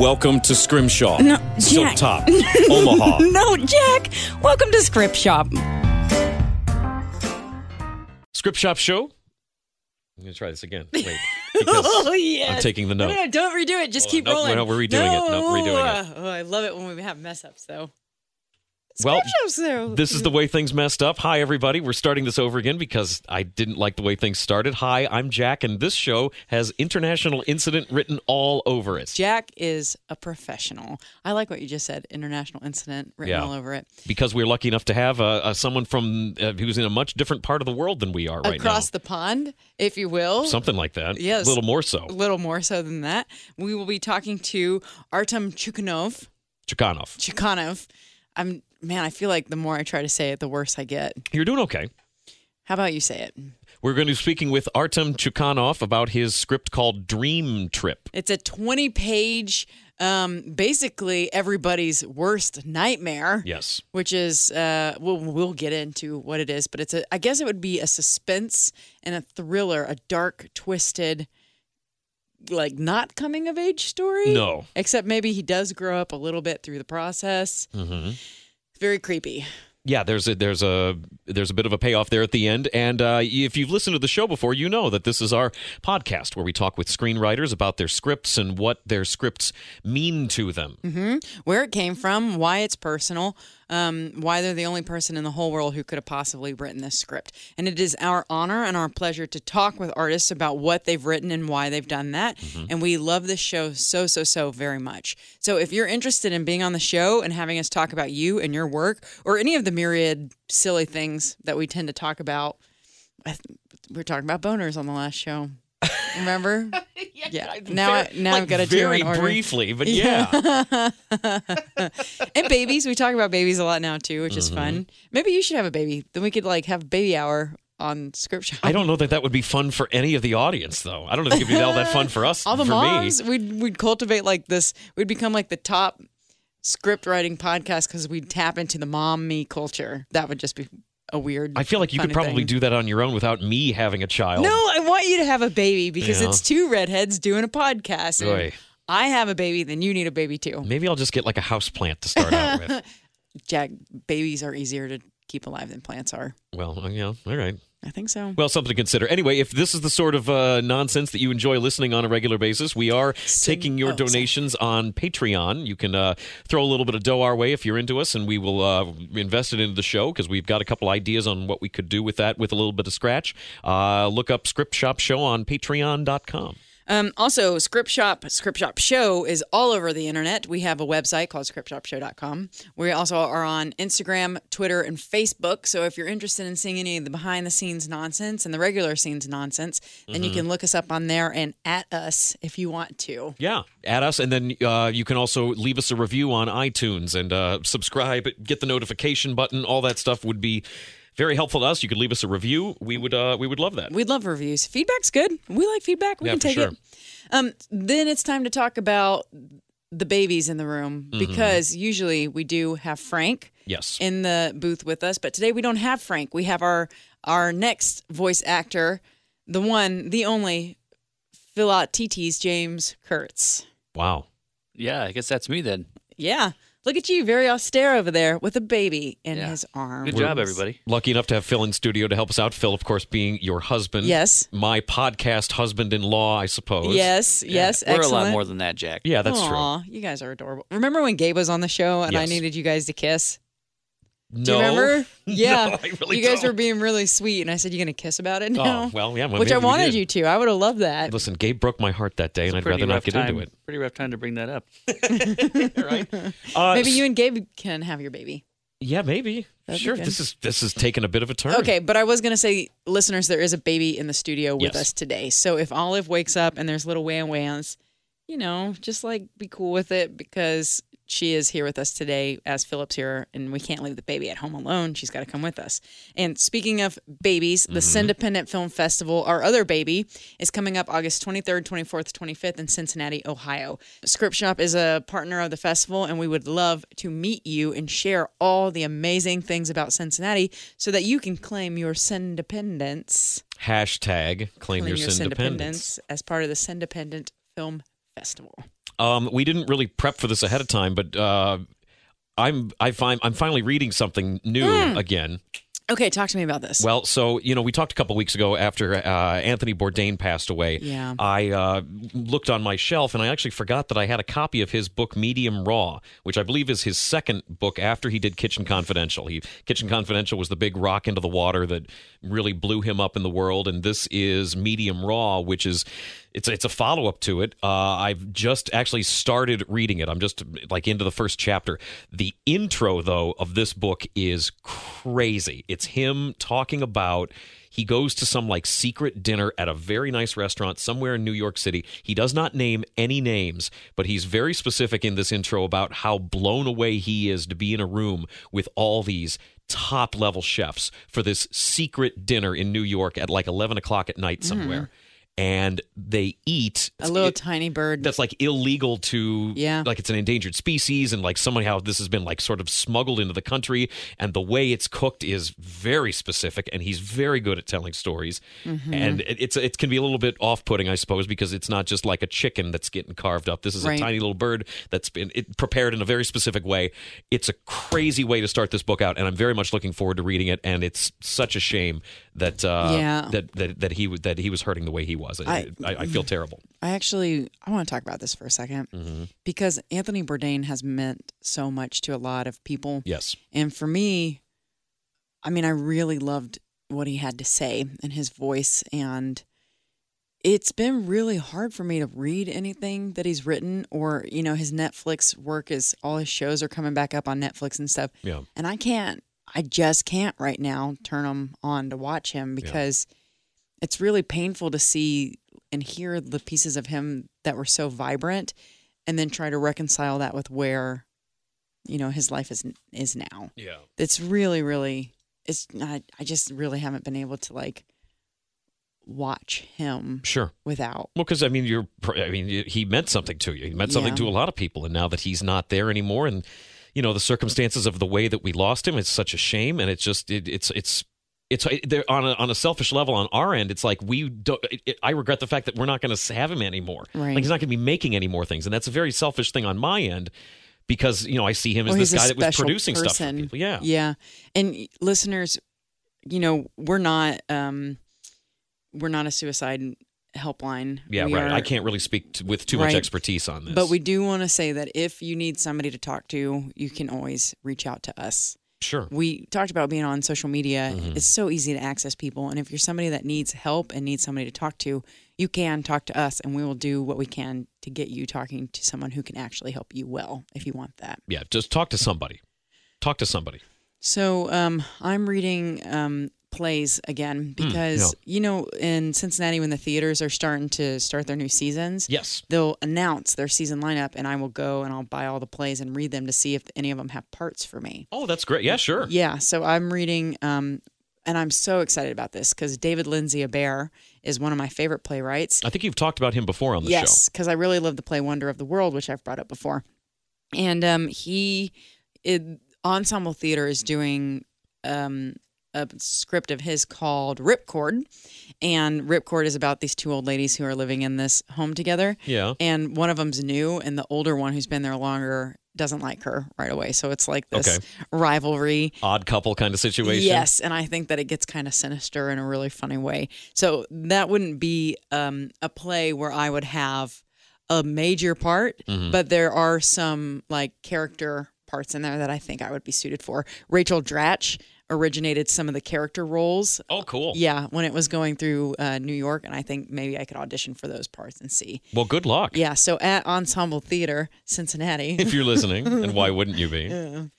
Welcome to Scrimshaw. No, Silk Jack. Top. Omaha. No, Jack! Welcome to Script Shop. Script Shop Show. I'm going to try this again. Wait. Oh, yes. I'm taking the note. no, no, don't redo it. Just Oh, keep no, rolling. no, we're redoing it. No, we're redoing it. Oh, I love it when we have mess ups, though. Well, This is the way things messed up. Hi, everybody. We're starting this over again because I didn't like the way things started. Hi, I'm Jack, and this show has international incident written all over it. Jack is a professional. I like what you just said. International incident written Yeah. all over it. Because we're lucky enough to have uh, uh, someone from uh, who's in a much different part of the world than we are right now. Across the pond, if you will. Something like that. Yes. A little more so. a little more so than that. We will be talking to Artem Chukanov. Chukanov. Chukanov. I'm man, I feel like the more I try to say it, the worse I get. You're doing okay. How about you say it? We're going to be speaking with Artem Chukanov about his script called Dream Trip. It's a 20 page, um, basically everybody's worst nightmare. Yes. Which is, uh, we'll, we'll get into what it is, but it's a, I guess it would be a suspense and a thriller, a dark, twisted, like not coming of age story. No. Except maybe he does grow up a little bit through the process. hmm Very creepy. Yeah, there's a there's a there's a bit of a payoff there at the end, and uh, if you've listened to the show before, you know that this is our podcast where we talk with screenwriters about their scripts and what their scripts mean to them. mm-hmm. where it came from, why it's personal, um, why they're the only person in the whole world who could have possibly written this script. And it is our honor and our pleasure to talk with artists about what they've written and why they've done that. And we love this show so, so, so very much. So if you're interested in being on the show and having us talk about you and your work or any of the myriad silly things that we tend to talk about, we were talking about boners on the last show. Remember? yeah. Now, I, now Like, I've got to very briefly, but yeah, and babies. We talk about babies a lot now too, which is Mm-hmm. fun. Maybe you should have a baby. Then we could like have baby hour on script shop. I don't know that that would be fun for any of the audience, though. I don't know if it'd be all that fun for us. All the for moms, me. we'd we'd cultivate like this. We'd become like the top script writing podcast because we'd tap into the mom me culture. That would just be a weird. I feel like you could probably thing. do that on your own without me having a child. No, I want you to have a baby because Yeah. it's two redheads doing a podcast. Boy. I have a baby, then you need a baby too. Maybe I'll just get like a house plant to start out with. Jack, babies are easier to keep alive than plants are. Well, uh, yeah, all right. I think so. Well, something to consider. Anyway, if this is the sort of uh, nonsense that you enjoy listening on a regular basis, we are taking your oh, sorry. donations on Patreon. You can uh, throw a little bit of dough our way if you're into us, and we will uh, invest it into the show because we've got a couple ideas on what we could do with that with a little bit of scratch. Uh, look up Script Shop Show on patreon.com. Um, also, Script Shop, Script Shop Show is all over the internet. We have a website called scriptshopshow.com. We also are on Instagram, Twitter, and Facebook. So if you're interested in seeing any of the behind the scenes nonsense and the regular scenes nonsense, then you can look us up on there and at us if you want to. Yeah, at us, and then uh, you can also leave us a review on iTunes and uh, subscribe, get the notification button. All that stuff would be very helpful to us. You could leave us a review. We would uh, we would love that. We'd love reviews. Feedback's good. We like feedback. We Yeah, can for take sure. it. Um, then it's time to talk about the babies in the room Mm-hmm. because usually we do have Frank. Yes. in the booth with us, but today we don't have Frank. We have our our next voice actor, the one, the only, fill out TT's James Kurtz. wow. Yeah, I guess that's me then. Yeah, look at you, very austere over there with a baby in Yeah. his arms. Good job, everybody. Lucky enough to have Phil in studio to help us out. Phil, of course, being your husband. Yes. My podcast husband-in-law, I suppose. Yes, yes, We're excellent. a lot more than that, Jack. Yeah, that's true. Aw, you guys are adorable. Remember when Gabe was on the show and I Yes. needed you guys to kiss? No. Do you remember? Yeah. No, I really you guys don't. were being really sweet, and I said, "You're gonna kiss about it now?" Oh, well, yeah. well, Which I wanted you to. I would have loved that. Listen, Gabe broke my heart that day, and I'd rather not get time, into it. Pretty rough time to bring that up. right? Uh, Maybe you and Gabe can have your baby. Yeah, maybe. That'd sure. This is this is taking a bit of a turn. Okay, but I was going to say, listeners, there is a baby in the studio with Yes. us today. So if Olive wakes up and there's little wham whams, you know, just like be cool with it because she is here with us today as Philip's here, and we can't leave the baby at home alone. She's got to come with us. And speaking of babies, the mm-hmm. Independent Film Festival, our other baby, is coming up August 23rd, 24th, 25th in Cincinnati, Ohio. Script Shop is a partner of the festival, and we would love to meet you and share all the amazing things about Cincinnati so that you can claim your Independence. Hashtag claim, your, Independence independence. as part of the Independent Film Festival. Um, we didn't really prep for this ahead of time, but uh, I'm I find I'm finally reading something new Hmm. again. Okay, talk to me about this. Well, so you know, we talked a couple weeks ago after uh, Anthony Bourdain passed away. Yeah. I uh, looked on my shelf and I actually forgot that I had a copy of his book Medium Raw, which I believe is his second book after he did Kitchen Confidential. He Kitchen Confidential was the big rock into the water that really blew him up in the world, and this is Medium Raw, which is it's it's a follow up to it. Uh, I've just actually started reading it. I'm just like into the first chapter. The intro though of this book is crazy. It's him talking about he goes to some like secret dinner at a very nice restaurant somewhere in New York City. He does not name any names, but he's very specific in this intro about how blown away he is to be in a room with all these top level chefs for this secret dinner in New York at like 11 o'clock at night somewhere. And they eat a little it- tiny bird. that's like illegal to Yeah. like it's an endangered species and like somehow this has been like sort of smuggled into the country and the way it's cooked is very specific and he's very good at telling stories Mm-hmm. and it, it's it can be a little bit off-putting I suppose because it's not just like a chicken that's getting carved up this is Right. a tiny little bird that's been it, prepared in a very specific way it's a crazy way to start this book out and I'm very much looking forward to reading it and it's such a shame that uh Yeah. that, that that he that he was hurting the way he was I, I- I, I feel terrible. I actually I want to talk about this for a 2nd Mm-hmm. because Anthony Bourdain has meant so much to a lot of people, yes. And for me, I mean, I really loved what he had to say and his voice, and it's been really hard for me to read anything that he's written or you know his Netflix work is all his shows are coming back up on Netflix and stuff, yeah. And I can't. I just can't right now turn them on to watch him because it's really painful to see and hear the pieces of him that were so vibrant and then try to reconcile that with where you know his life is is now. yeah It's really really it's not I just really haven't been able to like watch him Sure. without Well, because I mean, you're. I mean, he meant something to you. He meant something Yeah. to a lot of people, and now that he's not there anymore, and you know the circumstances of the way that we lost him, it's such a shame, and it's just it, it's it's. It's on a, on a selfish level on our end. It's like we don't. It, it- I regret the fact that we're not going to have him anymore. Right. Like he's not going to be making any more things, and that's a very selfish thing on my end because you know I see him as Well, this guy that was producing stuff for people. Yeah. Yeah. And listeners, you know, we're not um we're not a suicide helpline. Yeah, We right. are- I can't really speak to, with too much expertise on this. But we do want to say that if you need somebody to talk to, you can always reach out to us. Sure. We talked about being on social media. Mm-hmm. It's so easy to access people. And if you're somebody that needs help and needs somebody to talk to, you can talk to us and we will do what we can to get you talking to someone who can actually help you well if you want that. Yeah, just talk to somebody. Talk to somebody. So um, I'm reading um, plays again because you know in Cincinnati when the theaters are starting to start their new seasons, Yes. they'll announce their season lineup, and I will go and I'll buy all the plays and read them to see if any of them have parts for me. Oh, that's great. Yeah, sure. Yeah, so I'm reading, um, and I'm so excited about this because David Lindsay-Abaire is one of my favorite playwrights. I think you've talked about him before on the show. Yes, because I really love the play Wonder of the World, which I've brought up before. And um, he, it, Ensemble Theater is doing um, a script of his called Ripcord. And Ripcord is about these two old ladies who are living in this home together. Yeah. And one of them's new, and the older one who's been there longer doesn't like her right away. So it's like this Okay. rivalry. Odd couple kind of situation. Yes, and I think that it gets kind of sinister in a really funny way. So that wouldn't be um, a play where I would have a major part, Mm-hmm. but there are some like character parts in there that I think I would be suited for. Rachel Dratch originated some of the character roles. Oh, cool. Yeah, when it was going through uh, New York, and I think maybe I could audition for those parts and see. Well, good luck. Yeah, so at Ensemble Theater, Cincinnati. If you're listening, and why wouldn't you be?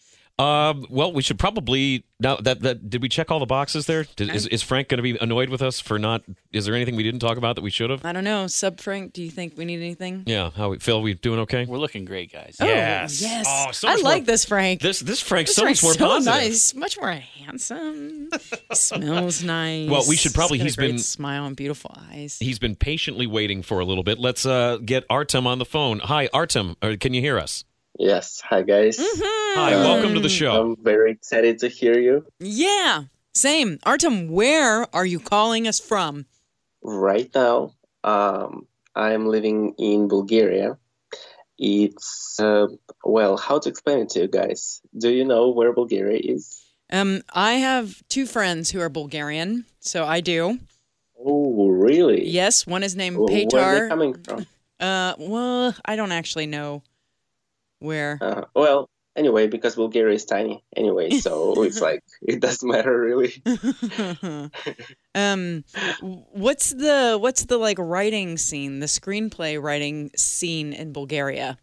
Um, well, we should probably now that that did we check all the boxes there? Did, is is Frank going to be annoyed with us for not? Is there anything we didn't talk about that we should have? I don't know. Sub Frank, do you think we need anything? Yeah. How we Phil? We doing okay? We're looking great, guys. Oh, Yes. yes. Oh, so I like more- this Frank. This this Frank This so much more so positive. nice, much more handsome. Smells nice. Well, we should probably- He's got a he's great been- smile and beautiful eyes. He's been patiently waiting for a little bit. Let's uh, get Artem on the phone. Hi, Artem. Uh, can you hear us? Yes. Hi, guys. Hi. Welcome to the show. I'm very excited to hear you. Yeah, same. Artem, where are you calling us from? Right now, um, I'm living in Bulgaria. It's, uh, well, how to explain it to you guys? Do you know where Bulgaria is? Um, I have two friends who are Bulgarian, so I do. Oh, really? Yes, one is named Petar. Where are they coming from? Uh, well, I don't actually know where. Uh, well, anyway, because Bulgaria is tiny anyway, so it's like, it doesn't matter really. um, what's the what's the like writing scene, the screenplay writing scene in Bulgaria?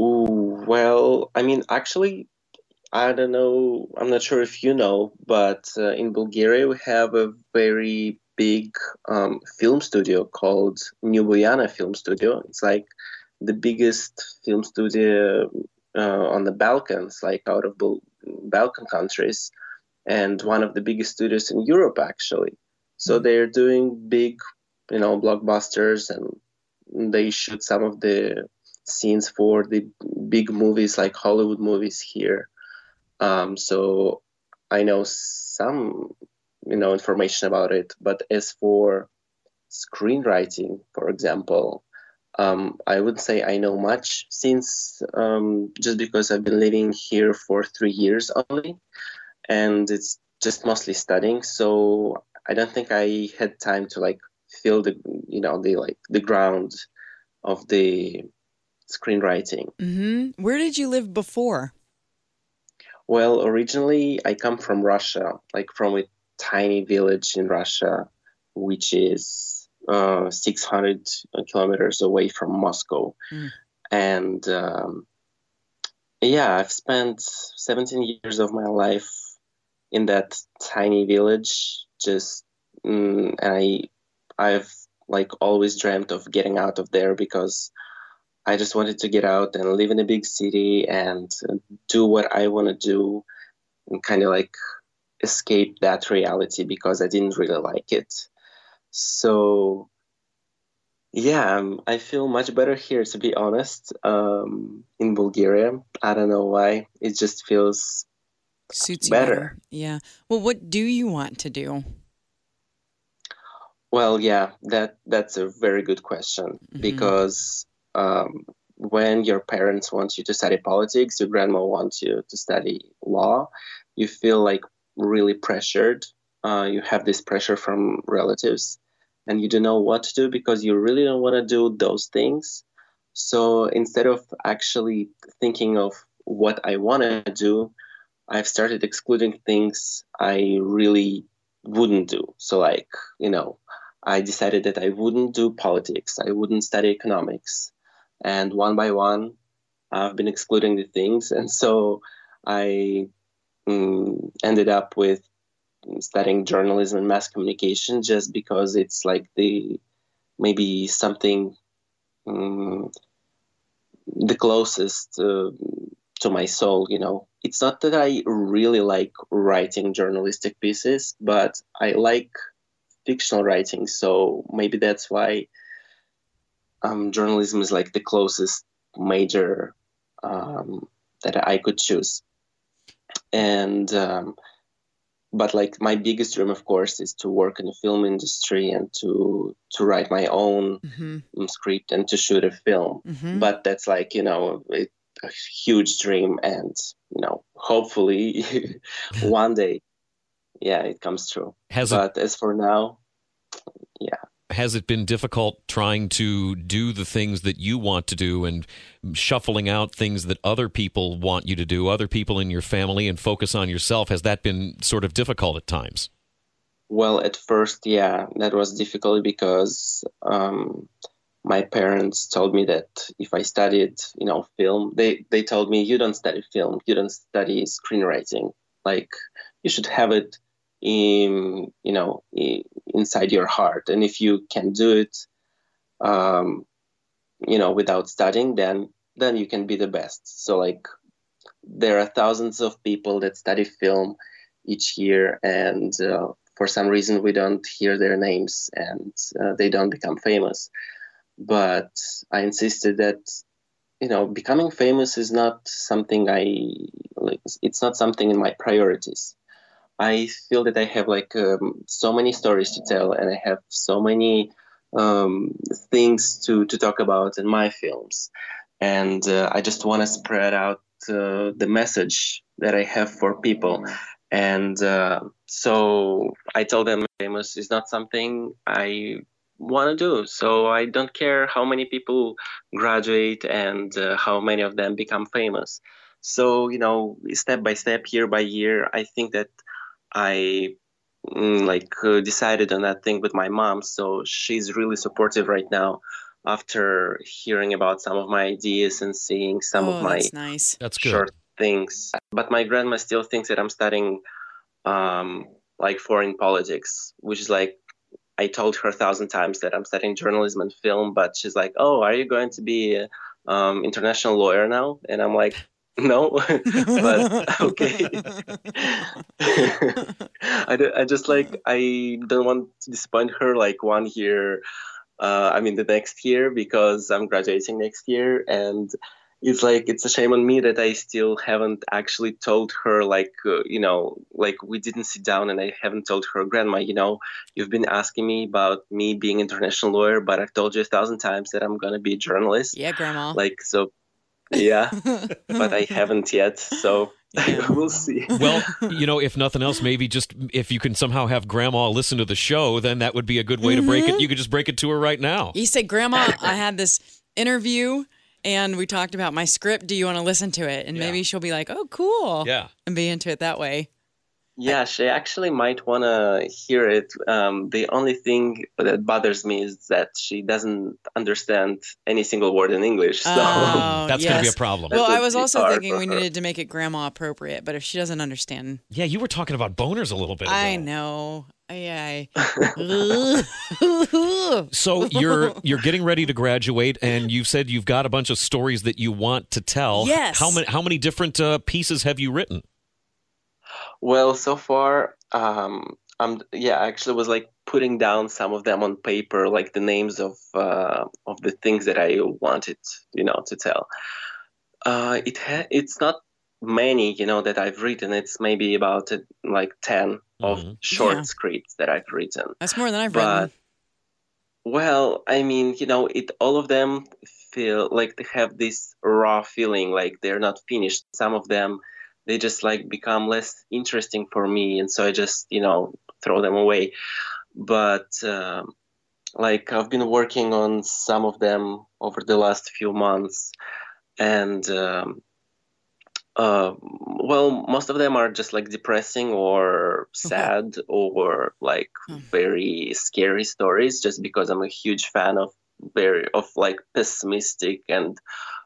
Ooh, well, I mean, actually, I don't know. I'm not sure if you know, but uh, in Bulgaria, we have a very big um, film studio called Nu Boyana Film Studio. It's like the biggest film studio uh, on the Balkans, like out of Bul- Balkan countries, and one of the biggest studios in Europe, actually. So they're doing big, you know, blockbusters, and they shoot some of the scenes for the big movies like Hollywood movies here. Um, so I know some, you know, information about it. But as for screenwriting, for example, um, I would say I know much since um, just because I've been living here for three years only, and it's just mostly studying. So I don't think I had time to like feel the, you know, the like the ground of the screenwriting. hmm Where did you live before? Well, originally I come from Russia, like from a tiny village in Russia, which is uh, 600 kilometers away from Moscow. Mm. And um, yeah, I've spent 17 years of my life in that tiny village. Just mm, and I, I've like always dreamt of getting out of there because I just wanted to get out and live in a big city and do what I want to do and kind of like escape that reality because I didn't really like it. So, yeah, um, I feel much better here, to be honest, um, in Bulgaria. I don't know why. It just feels Suits you Better. Yeah. Well, what do you want to do? Well, yeah, that that's a very good question Mhm. because um, when your parents want you to study politics, your grandma wants you to study law, you feel like really pressured. Uh, you have this pressure from relatives, and you don't know what to do because you really don't want to do those things. So instead of actually thinking of what I want to do, I've started excluding things I really wouldn't do. So, like, you know, I decided that I wouldn't do politics, I wouldn't study economics. And one by one, I've been excluding the things. And so I mm, ended up with studying journalism and mass communication just because it's like the maybe something mm, the closest uh, to my soul, you know. It's not that I really like writing journalistic pieces, but I like fictional writing, so maybe that's why um, journalism is like the closest major um, that I could choose. And um, but like my biggest dream, of course, is to work in the film industry and to to write my own hmm um, script and to shoot a film. hmm But that's like you know it, a huge dream, and you know hopefully one day, yeah, it comes true. Has it But as for now, has it been difficult trying to do the things that you want to do and shuffling out things that other people want you to do, other people in your family, and focus on yourself? Has that been sort of difficult at times? Well, at first, yeah, that was difficult because um, my parents told me that if I studied, you know, film, they they told me you don't study film, you don't study screenwriting. Like you should have it in, you know, inside your heart, and if you can do it, um, you know, without studying, then then you can be the best. So like there are thousands of people that study film each year, and uh, for some reason we don't hear their names and uh, they don't become famous. But I insisted that you know becoming famous is not something I like. It's not something in my priorities. I feel that I have like um, so many stories to tell, and I have so many um, things to to talk about in my films, and uh, I just want to spread out uh, the message that I have for people. And uh, so I tell them famous is not something I want to do. So I don't care how many people graduate and uh, how many of them become famous. So, you know, step by step, year by year, I think that I mm, like uh, decided on that thing with my mom. So she's really supportive right now after hearing about some of my ideas and seeing some oh, of my that's nice. That's good. short things. But my grandma still thinks that I'm studying um, like foreign politics, which is like I told her a thousand times that I'm studying journalism and film, but she's like, "Oh, are you going to be an um, international lawyer now?" And I'm like, "No, but okay." I, do, I just like I don't want to disappoint her like one year uh, I mean the next year because I'm graduating next year, and it's like it's a shame on me that I still haven't actually told her like uh, you know like we didn't sit down and I haven't told her grandma you know you've been asking me about me being international lawyer but I've told you a thousand times that I'm gonna be a journalist Yeah, grandma. like so yeah but I haven't yet so Yeah. we'll see Well, you know, if nothing else, maybe just if you can somehow have grandma listen to the show, then that would be a good way to break Mm-hmm. it. You could just break it to her right now. You say, Grandma, I had this interview and we talked about my script. Do you want to listen to it? And Yeah. maybe she'll be like, oh, cool. Yeah. And be into it that way. Yeah, she actually might want to hear it. Um, the only thing that bothers me is that she doesn't understand any single word in English. So Oh, That's going to be a problem. Well, I was also thinking we her. needed to make it grandma appropriate, but if she doesn't understand, yeah, you were talking about boners a little bit ago. I know. I, I, So you're you're getting ready to graduate, and you've said you've got a bunch of stories that you want to tell. Yes. How many how many different uh, pieces have you written? Well, so far, um, I'm yeah, I actually was like putting down some of them on paper, like the names of uh, of the things that I wanted, you know, to tell. Uh, it ha- it's not many, you know, that I've written. It's maybe about uh, like ten of Mhm. short Yeah. scripts that I've written. that's more than I've but written. well i mean you know it all of them feel like they have this raw feeling like they're not finished some of them they just like become less interesting for me and so i just you know throw them away but um, like i've been working on some of them over the last few months and um, uh, well, most of them are just like depressing or sad or like Hmm. very scary stories. Just because I'm a huge fan of very of like pessimistic and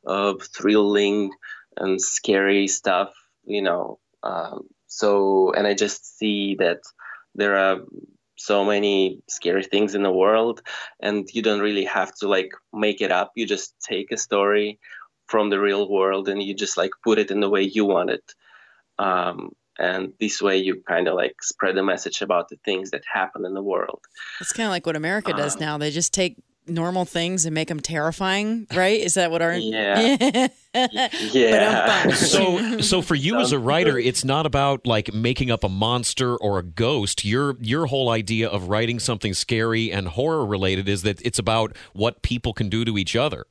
uh, thrilling and scary stuff, you know. Um, so, and I just see that there are so many scary things in the world, and you don't really have to like make it up. You just take a story from the real world and you just like put it in the way you want it um, and this way you kind of like spread a message about the things that happen in the world It's kind of like what America does um, now. They just take normal things and make them terrifying, right? Is that what our Yeah. yeah Ba-dum-bum. So so for you as a writer, it's not about like making up a monster or a ghost. Your your whole idea of writing something scary and horror related is that it's about what people can do to each other.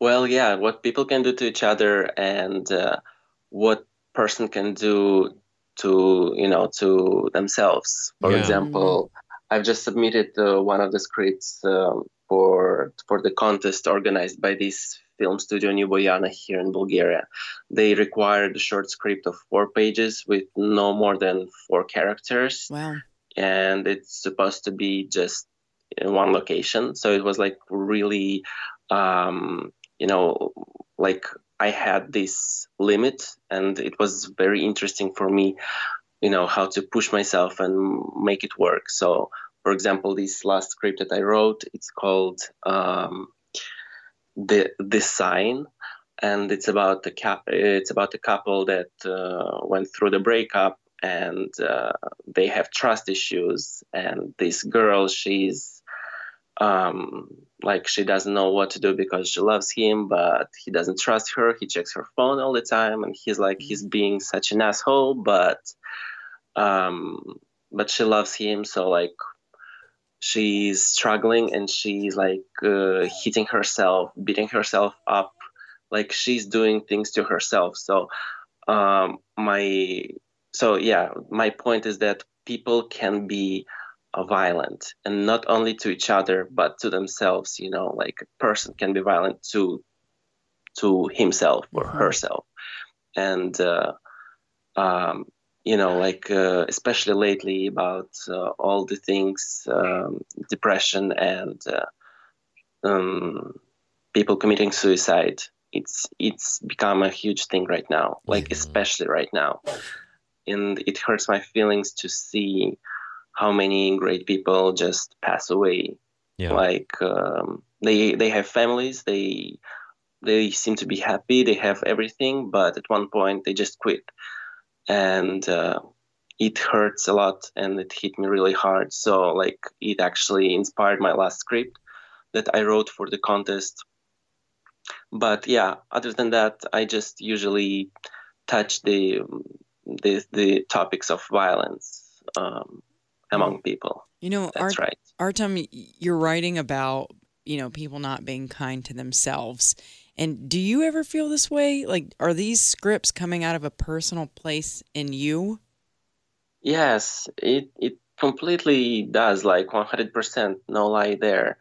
well yeah what people can do to each other and uh, what person can do to you know to themselves for Yeah. example i've just submitted uh, one of the scripts um, for for the contest organized by this film studio Nu Boyana here in bulgaria they required a short script of four pages with no more than four characters wow. and it's supposed to be just in one location. So it was like really, um, you know, like I had this limit, and it was very interesting for me, you know, how to push myself and make it work. So, for example, this last script that I wrote, it's called um, the the sign, and it's about the cap. It's about a couple that uh, went through the breakup and uh, they have trust issues and this girl she's um, like she doesn't know what to do because she loves him but he doesn't trust her. He checks her phone all the time and he's like he's being such an asshole but um, but she loves him. So like she's struggling and she's like uh, hitting herself beating herself up. Like she's doing things to herself. So um, my so yeah my point is that people can be violent and not only to each other but to themselves you know like a person can be violent to to himself or Mhm. herself and uh, um, you know like uh, especially lately about uh, all the things um, depression and uh, um, people committing suicide it's it's become a huge thing right now like Mhm. especially right now and it hurts my feelings to see how many great people just pass away. Yeah. like um, they they have families they they seem to be happy they have everything but at one point they just quit. And uh, it hurts a lot and it hit me really hard. So like it actually inspired my last script that i wrote for the contest. But yeah other than that i just usually touch the the, the topics of violence um, among people You know, that's Art- right Artem, you're writing about, you know, people not being kind to themselves. And do you ever feel this way? Like, are these scripts coming out of a personal place in you? Yes, it it completely does, like 100%, no lie there.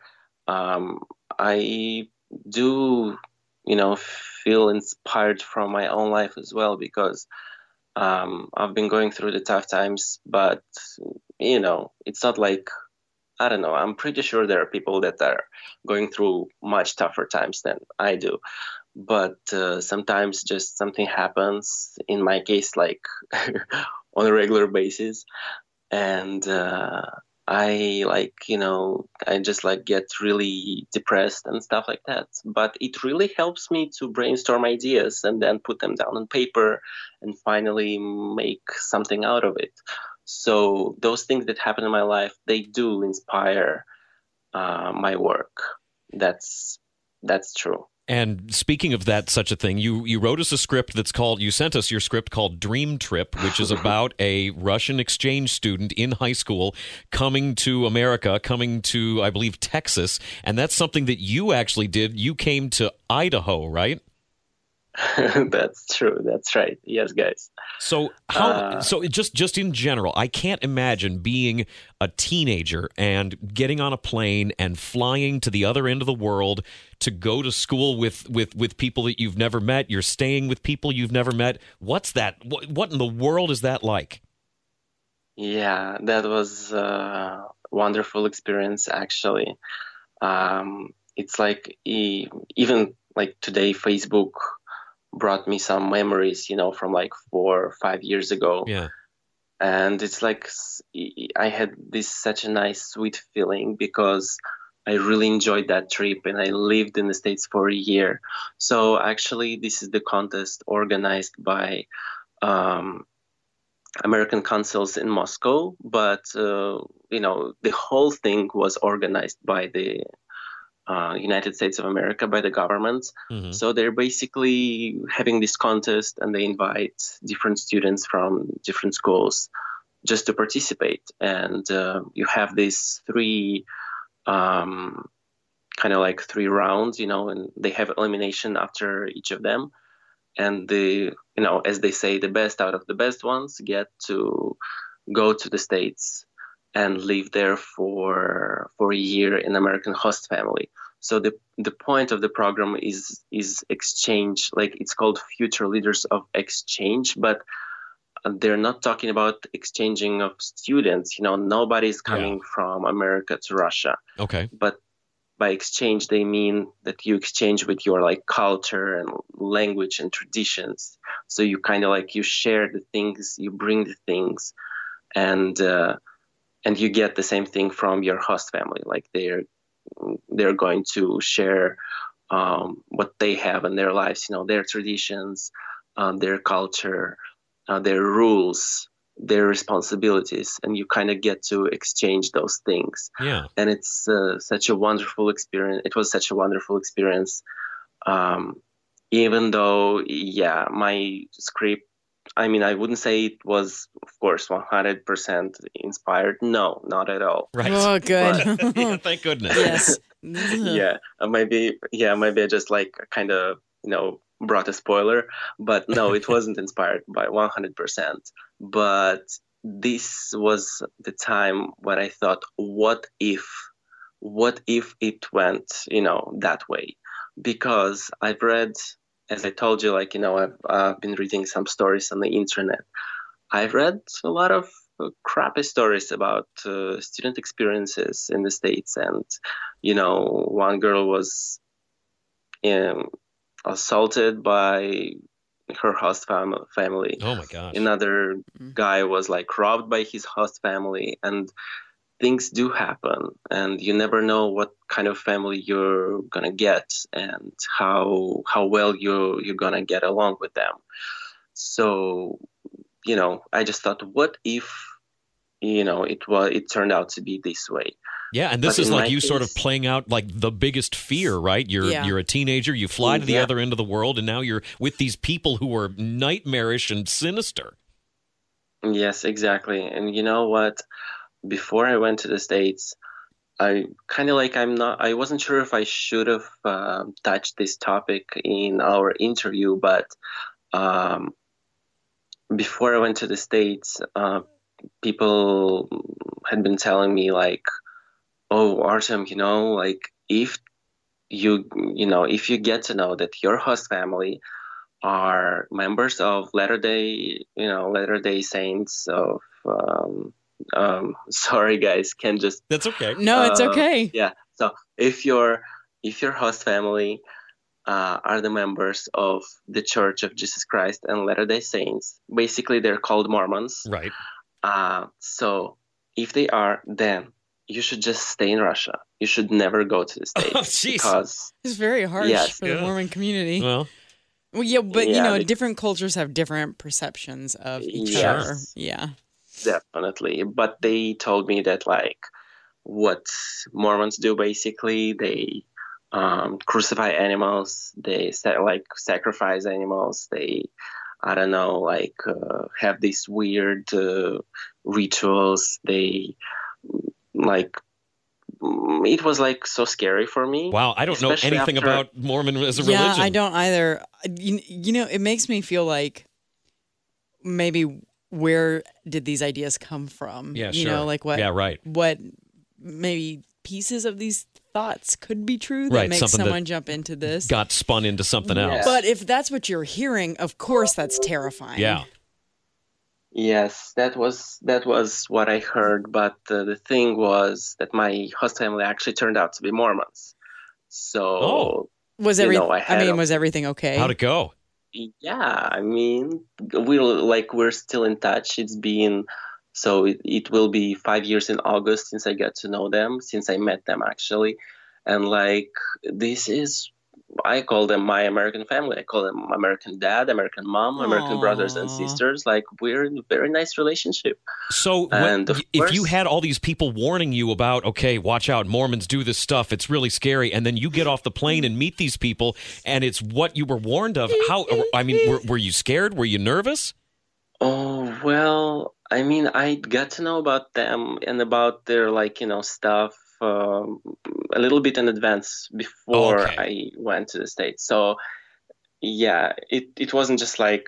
Um, I do, you know, feel inspired from my own life as well because um, I've been going through the tough times, but you know, it's not like I don't know. I'm pretty sure there are people that are going through much tougher times than I do. But uh, sometimes just something happens. In my case, like on a regular basis, and uh, I like you know I just like get really depressed and stuff like that. But it really helps me to brainstorm ideas and then put them down on paper and finally make something out of it. So those things that happen in my life, they do inspire uh, my work. That's that's true. And speaking of that, such a thing, you you wrote us a script that's called. You sent us your script called Dream Trip, which is about a Russian exchange student in high school coming to America, coming to I believe Texas, and that's something that you actually did. You came to Idaho, right? that's true. That's right. Yes, guys. So how? Uh, so just just in general, I can't imagine being a teenager and getting on a plane and flying to the other end of the world to go to school with with with people that you've never met. You're staying with people you've never met. What's that? What, what in the world is that like? Yeah, that was a wonderful experience actually. Um, it's like even like today, Facebook brought me some memories, you know, from like four or five years ago. Yeah. and it's like I had this such a nice sweet feeling because I really enjoyed that trip and I lived in the states for a year. So actually, this is the contest organized by um, American consuls in Moscow, but uh, you know the whole thing was organized by the uh, United States of America by the government. Mhm. So they're basically having this contest and they invite different students from different schools just to participate. And uh, you have these three um, kind of like three rounds, you know, and they have elimination after each of them. And the, you know, as they say, the best out of the best ones get to go to the States and live there for for a year in American host family. So the the point of the program is is exchange, like it's called Future Leaders of Exchange, but they're not talking about exchanging of students. You know, nobody's coming from America to Russia, Okay. but by exchange they mean that you exchange with your like culture and language and traditions. So you kind of like you share the things, you bring the things, and uh, and you get the same thing from your host family. Like they're they're going to share um, what they have in their lives. You know, their traditions, um, their culture, uh, their rules, their responsibilities, and you kind of get to exchange those things. Yeah. And it's uh, such a wonderful experience. It was such a wonderful experience. Um, even though, yeah, my script. I mean, I wouldn't say it was, of course, 100% inspired. No, not at all. Right. Oh, good. yeah, thank goodness. yes. yeah uh, maybe yeah maybe i just like kind of you know brought a spoiler but no it wasn't inspired by 100% but this was the time when i thought what if what if it went you know that way because i've read as i told you like you know i've uh, been reading some stories on the internet i've read a lot of uh, crappy stories about uh, student experiences in the states and you know one girl was um, assaulted by her host fam- family Oh my gosh. another Mhm. guy was like robbed by his host family and things do happen and you never know what kind of family you're gonna get and how how well you you're gonna get along with them so you know i just thought what if you know it was it turned out to be this way Yeah, and this But is like my you sort of playing out like the biggest fear, right? You're Yeah. you're a teenager, you fly to the Yeah. other end of the world, and now you're with these people who are nightmarish and sinister. Yes, exactly. And you know what? Before I went to the States, I kind of like I'm not, I wasn't sure if I should have um touched this topic in our interview, but um, before I went to the States, uh, people had been telling me, like, oh, Artem, you know, like if you, you know, if you get to know that your host family are members of Latter Day, you know, Latter Day Saints of. Um, um, sorry, guys, can just That's okay. No, it's Uh, okay. yeah. So if your if your host family uh, are the members of the Church of Jesus Christ and Latter Day Saints, basically they're called Mormons. Right. Uh, so if they are, then you should just stay in Russia. You should never go to the States Oh, because It's very harsh Yes. for the Mormon community. Well, well, yeah, but you know, they- different cultures have different perceptions of each Yes. other. Yeah. Definitely. But they told me that like what Mormons do basically, they um, crucify animals, they sa- like sacrifice animals, they I don't know, like uh, have these weird uh, rituals. They like mm, it was like so scary for me. wow, I don't know anything after- about Mormon as a yeah, religion. I don't either. You, you know, it makes me feel like maybe where did these ideas come from? Yeah, You sure. know, like what Yeah, right. what maybe pieces of these thoughts could be true that Right, makes something that someone jump into this. Got spun into something Yeah. else. But if that's what you're hearing, of course that's terrifying. yeah. Yes, that was that was what I heard, but uh, the thing was that my host family actually turned out to be Mormons. So Oh. Was You everything know, I I, mean, a- was everything okay? How'd it go? Yeah, I mean, we're like we're still in touch. It's been so it, it will be five years in August since I got to know them, since I met them actually, and like this is. I call them my American family. I call them American dad, American mom, American brothers and sisters. Like we're in a very nice relationship. So, when- if you had all these people warning you about, okay, watch out, Mormons do this stuff, it's really scary, and then you get off the plane and meet these people, and it's what you were warned of. How? I mean, were, were you scared? Were you nervous? Oh, well, I mean, I got to know about them and about their, like, you know, stuff um, a little bit in advance before Okay. I went to the States. So, yeah, it, it wasn't just like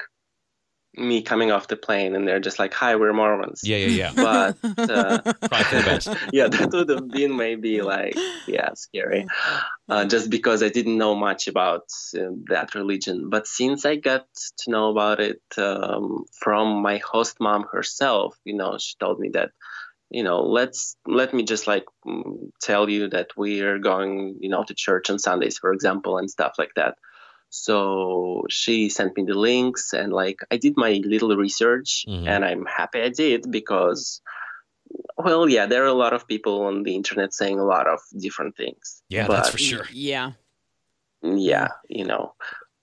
me coming off the plane and they're just like, "Hi, we're Mormons." Yeah, yeah, yeah. But uh, Probably for the best. yeah, that would have been maybe like yeah, scary, uh, just because I didn't know much about uh, that religion. But since I got to know about it um, from my host mom herself, you know, she told me that you know let's let me just like mm, tell you that we're going you know to church on sundays for example and stuff like that so she sent me the links and like i did my little research Mhm. and i'm happy i did because well yeah there are a lot of people on the internet saying a lot of different things Yeah, but that's for sure. Yeah. yeah you know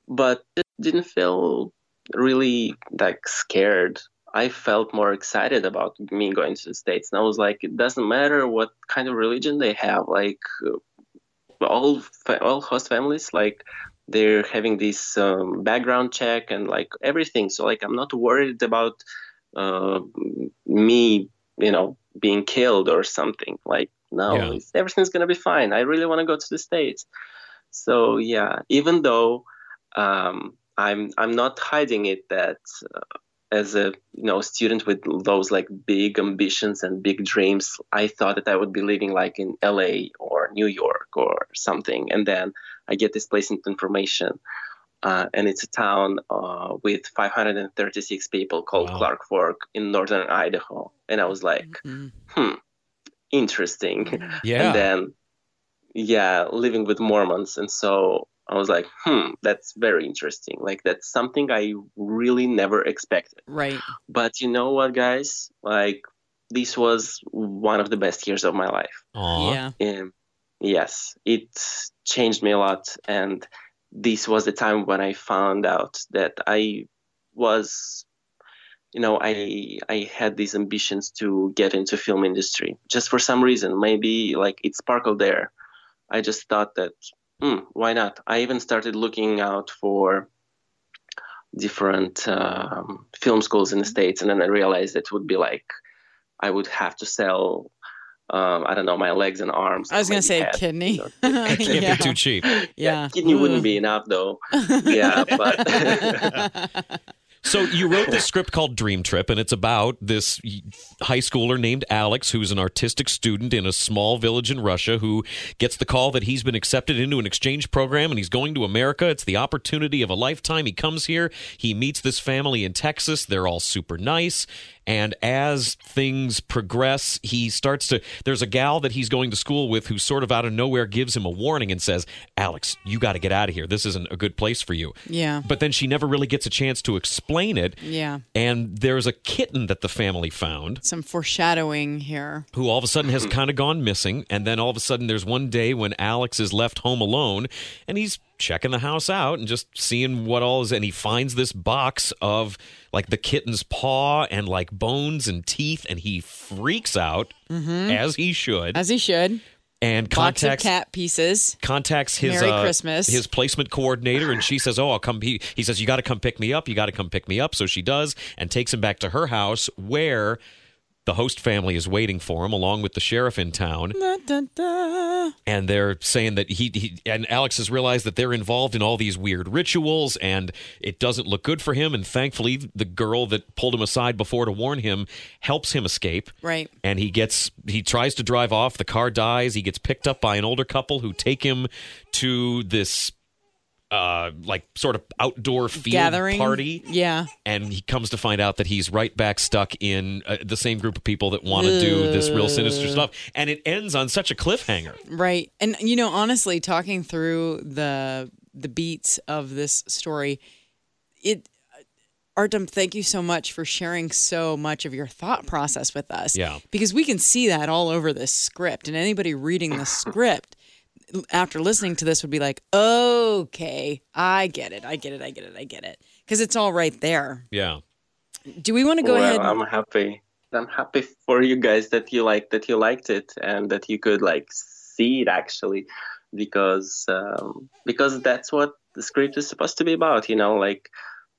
but it didn't feel really like scared i felt more excited about me going to the states and i was like it doesn't matter what kind of religion they have like uh, all fa- all host families like they're having this um, background check and like everything. So like i'm not worried about uh, me you know being killed or something. Like no Yeah. everything's gonna be fine. I really want to go to the states. So yeah, even though um, I'm I'm not hiding it that uh, as a you know student with those like big ambitions and big dreams, I thought that I would be living like in L.A. or New York or something, and then I get this placement information. Uh, and it's a town uh, with 536 people called Wow. Clark Fork in northern Idaho, and I was like, Mhm. hmm, interesting Yeah. and then yeah living with mormons and so i was like hmm that's very interesting. Like that's something i really never expected. Right. but you know what guys? Like this was one of the best years of my life. Aw. Yeah. um, yes it changed me a lot. And this was the time when i found out that i was you know i i had these ambitions to get into film industry just for some reason. Maybe like it sparkled there. I just thought that hmm, why not i even started looking out for different um, film schools in the states and then i realized it would be like i would have to sell um, i don't know my legs and arms I was gonna say a head, kidney. you know. Can't yeah. be too cheap. Yeah. kidney wouldn't be enough though yeah but So you wrote this script called Dream Trip, and it's about this high schooler named Alex, who's an artistic student in a small village in Russia, who gets the call that he's been accepted into an exchange program and he's going to America. It's the opportunity of a lifetime. He comes here, he meets this family in Texas. They're all super nice. And as things progress, he starts to. There's a gal that he's going to school with who sort of out of nowhere gives him a warning and says, Alex, you got to get out of here. This isn't a good place for you. Yeah. But then she never really gets a chance to explain it. Yeah. And there's a kitten that the family found Some foreshadowing here. who all of a sudden has kind of gone missing. And then all of a sudden there's one day when Alex is left home alone and he's checking the house out and just seeing what all is. And he finds this box of like the kitten's paw and like bones and teeth. And he freaks out as he should As he should. and Box of contacts cat pieces. contacts his Merry uh, Christmas. his placement coordinator and she says oh i'll come he, he says you got to come pick me up you got to come pick me up so she does and takes him back to her house where the host family is waiting for him along with the sheriff in town. Da, da, da. and they're saying that he, he and alex has realized that they're involved in all these weird rituals and it doesn't look good for him. And thankfully the girl that pulled him aside before to warn him helps him escape. Right. and he gets he tries to drive off. The car dies. He gets picked up by an older couple who take him to this uh like sort of outdoor field Gathering. party Yeah. and he comes to find out that he's right back stuck in uh, the same group of people that want to do this real sinister stuff and it ends on such a cliffhanger Right. And you know, honestly, talking through the the beats of this story, it Artem, thank you so much for sharing so much of your thought process with us. Yeah. Because we can see that all over this script and anybody reading the script after listening to this would be like, "Okay, I get it. I get it. I get it. I get it." Cuz it's all right there. yeah Do we want to go well, ahead? I'm happy. I'm happy for you guys that you like that you liked it and that you could like see it actually, because um, because that's what the script is supposed to be about. You know, like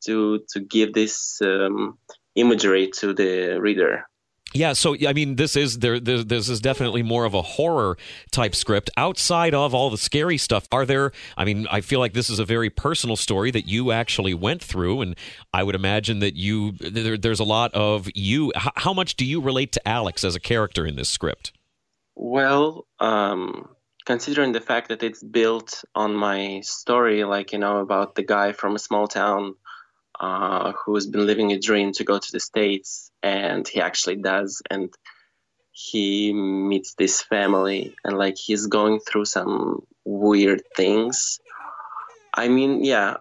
to to give this um, imagery to the reader. Yeah, so I mean, this is there. This is definitely more of a horror type script. Outside of all the scary stuff, are there? I mean, I feel like this is a very personal story that you actually went through, and I would imagine that you there, there's a lot of you. How, how much do you relate to Alex as a character in this script? Well, um, considering the fact that it's built on my story, like you know about the guy from a small town uh, who's been living a dream to go to the states, and he actually does, and he meets this family, and like he's going through some weird things. I mean, yeah,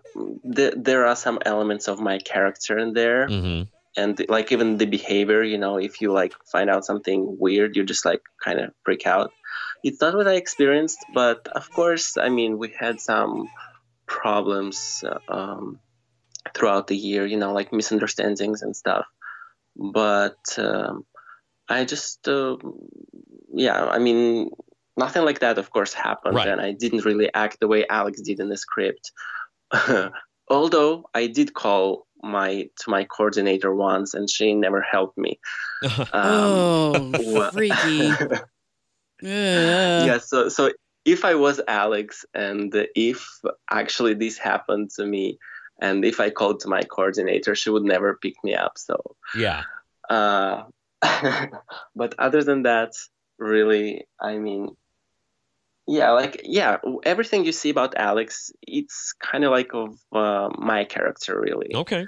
th- there are some elements of my character in there. Mm-hmm. And like even the behavior, you know, if you like find out something weird, you just like kind of freak out. It's not what I experienced, but of course, I mean, we had some problems um, throughout the year, you know, like misunderstandings and stuff. But um, I just, uh, yeah, I mean, nothing like that, of course, happened, Right. and I didn't really act the way Alex did in the script. Although I did call my to my coordinator once, and she never helped me. Um, oh, freaky. Ugh. yeah so so if i was alex and if actually this happened to me and if i called to my coordinator she would never pick me up so Yeah. uh but other than that really i mean yeah like yeah everything you see about alex it's kind of like of uh, my character really Okay.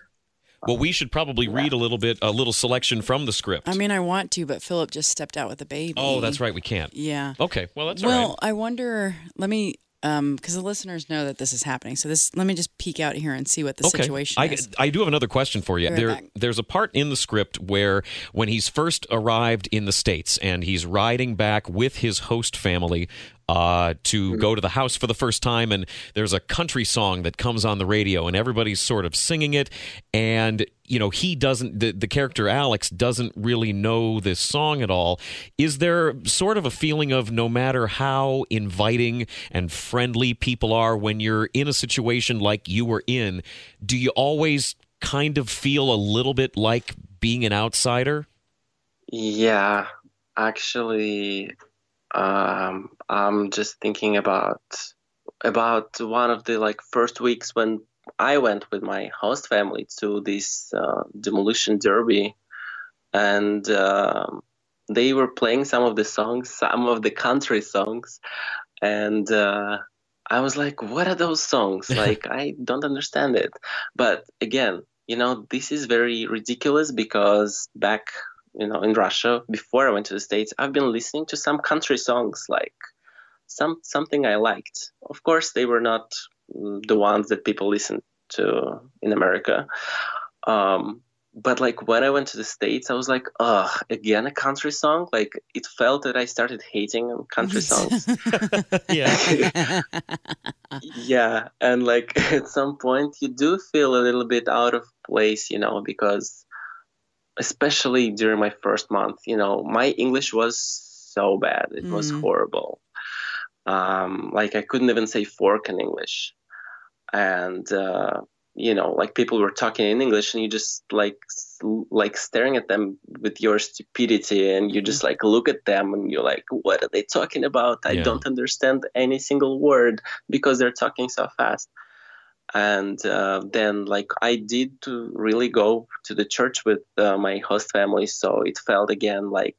Well, we should probably read a little bit, a little selection from the script. I mean, I want to, but Philip just stepped out with a baby. oh, that's right. We can't. Yeah. Okay. Well, that's all well, right. I wonder. Let me, um, because the listeners know that this is happening. So this, let me just peek out here and see what the situation I, is. I do have another question for you. Right there, back. there's a part in the script where when he's first arrived in the states and he's riding back with his host family uh, to go to the house for the first time, and there's a country song that comes on the radio, and everybody's sort of singing it, and you know he doesn't. The, the character Alex doesn't really know this song at all. Is there sort of a feeling of no matter how inviting and friendly people are when you're in a situation like you were in, do you always kind of feel a little bit like being an outsider? Yeah, actually, um, I'm just thinking about about one of the like first weeks when I went with my host family to this uh, demolition derby, and um, they were playing some of the songs, some of the country songs, and uh, I was like, "What are those songs? Like, I don't understand it." But again, you know, this is very ridiculous because back you know in russia before i went to the states i've been listening to some country songs like some something i liked. Of course they were not mm, the ones that people listen to in america. Um, but like when i went to the states i was like ugh again a country song? Like it felt that i started hating country songs. Yeah. yeah and like at some point you do feel a little bit out of place you know because especially during my first month you know my english was so bad. It was Mm. horrible. Um, like i couldn't even say fork in english. And uh, you know like people were talking in english and you just like like staring at them with your stupidity and you just like look at them and you're like what are they talking about? I Yeah. don't understand any single word because they're talking so fast and uh, then like i did to really go to the church with uh, my host family so it felt again like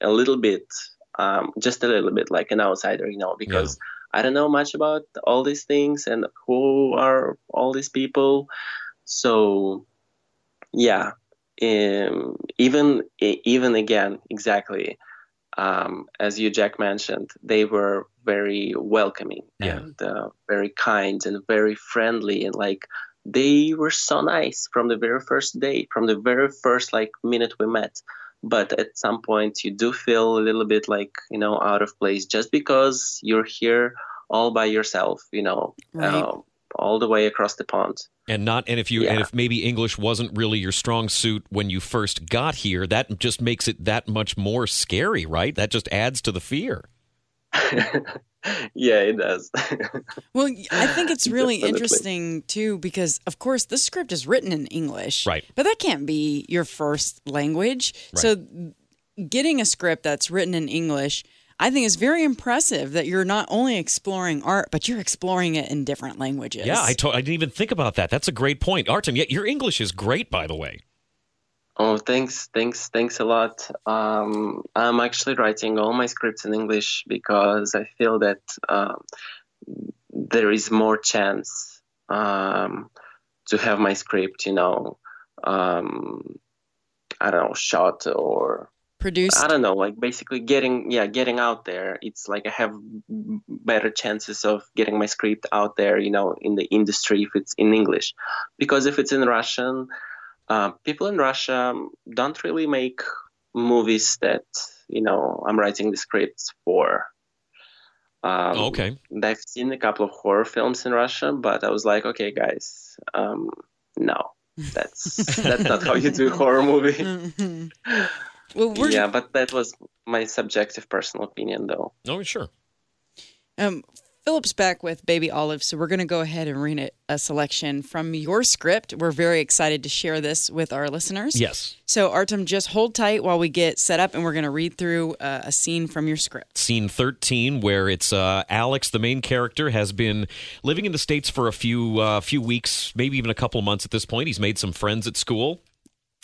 a little bit um, just a little bit like an outsider you know because i don't know much about all these things and who are all these people. So yeah um, even even again exactly um, as you jack mentioned they were very welcoming Yeah. and uh, very kind and very friendly and like they were so nice from the very first day from the very first like minute we met but at some point you do feel a little bit like you know out of place just because you're here all by yourself you know Right. uh, all the way across the pond. And not and if you and if maybe english wasn't really your strong suit when you first got here that just makes it that much more scary right? That just adds to the fear. Yeah it does. Well, I think it's really Definitely. interesting too because, of course, the script is written in English, Right. But that can't be your first language. So getting a script that's written in English, I think is very impressive that you're not only exploring art, but you're exploring it in different languages. Yeah, I, to- I didn't even think about that. That's a great point. Artem, yeah, your English is great, by the way. Oh, thanks, thanks, thanks a lot. Um, I'm actually writing all my scripts in English because I feel that um, there is more chance um, to have my script, you know, um, I don't know, shot or produced. I don't know, like basically getting, yeah, getting out there. It's like I have better chances of getting my script out there, you know, in the industry if it's in English, because if it's in Russian uh, people in Russia don't really make movies that you know I'm writing the scripts for. Um, okay. I've seen a couple of horror films in Russia, but I was like, okay, guys, um, no, that's that's not how you do a horror movie. Well, we're, yeah, but that was my subjective personal opinion, though. Oh, sure. Um, Philip's back with Baby Olive, so we're going to go ahead and read a selection from your script. We're very excited to share this with our listeners. Yes. So, Artem, just hold tight while we get set up, and we're going to read through uh, a scene from your script. Scene 13, where it's uh, Alex, the main character, has been living in the States for a few, uh, few weeks, maybe even a couple months at this point. He's made some friends at school.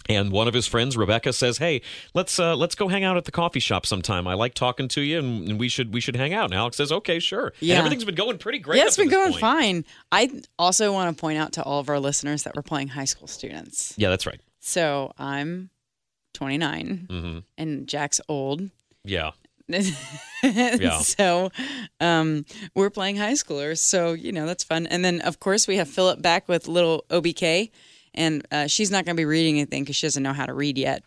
And one of his friends, Rebecca, says, "Hey, let's uh, let's go hang out at the coffee shop sometime. I like talking to you, and, and we should we should hang out." And Alex says, "Okay, sure." Yeah. And everything's been going pretty great. Yeah, it's been going point. fine. I also want to point out to all of our listeners that we're playing high school students. Yeah, that's right. So I'm 29, hmm and Jack's old. Yeah. So um, we're playing high schoolers. So, you know, that's fun. And then, of course, we have Philip back with little OBK. And uh, she's not going to be reading anything because she doesn't know how to read yet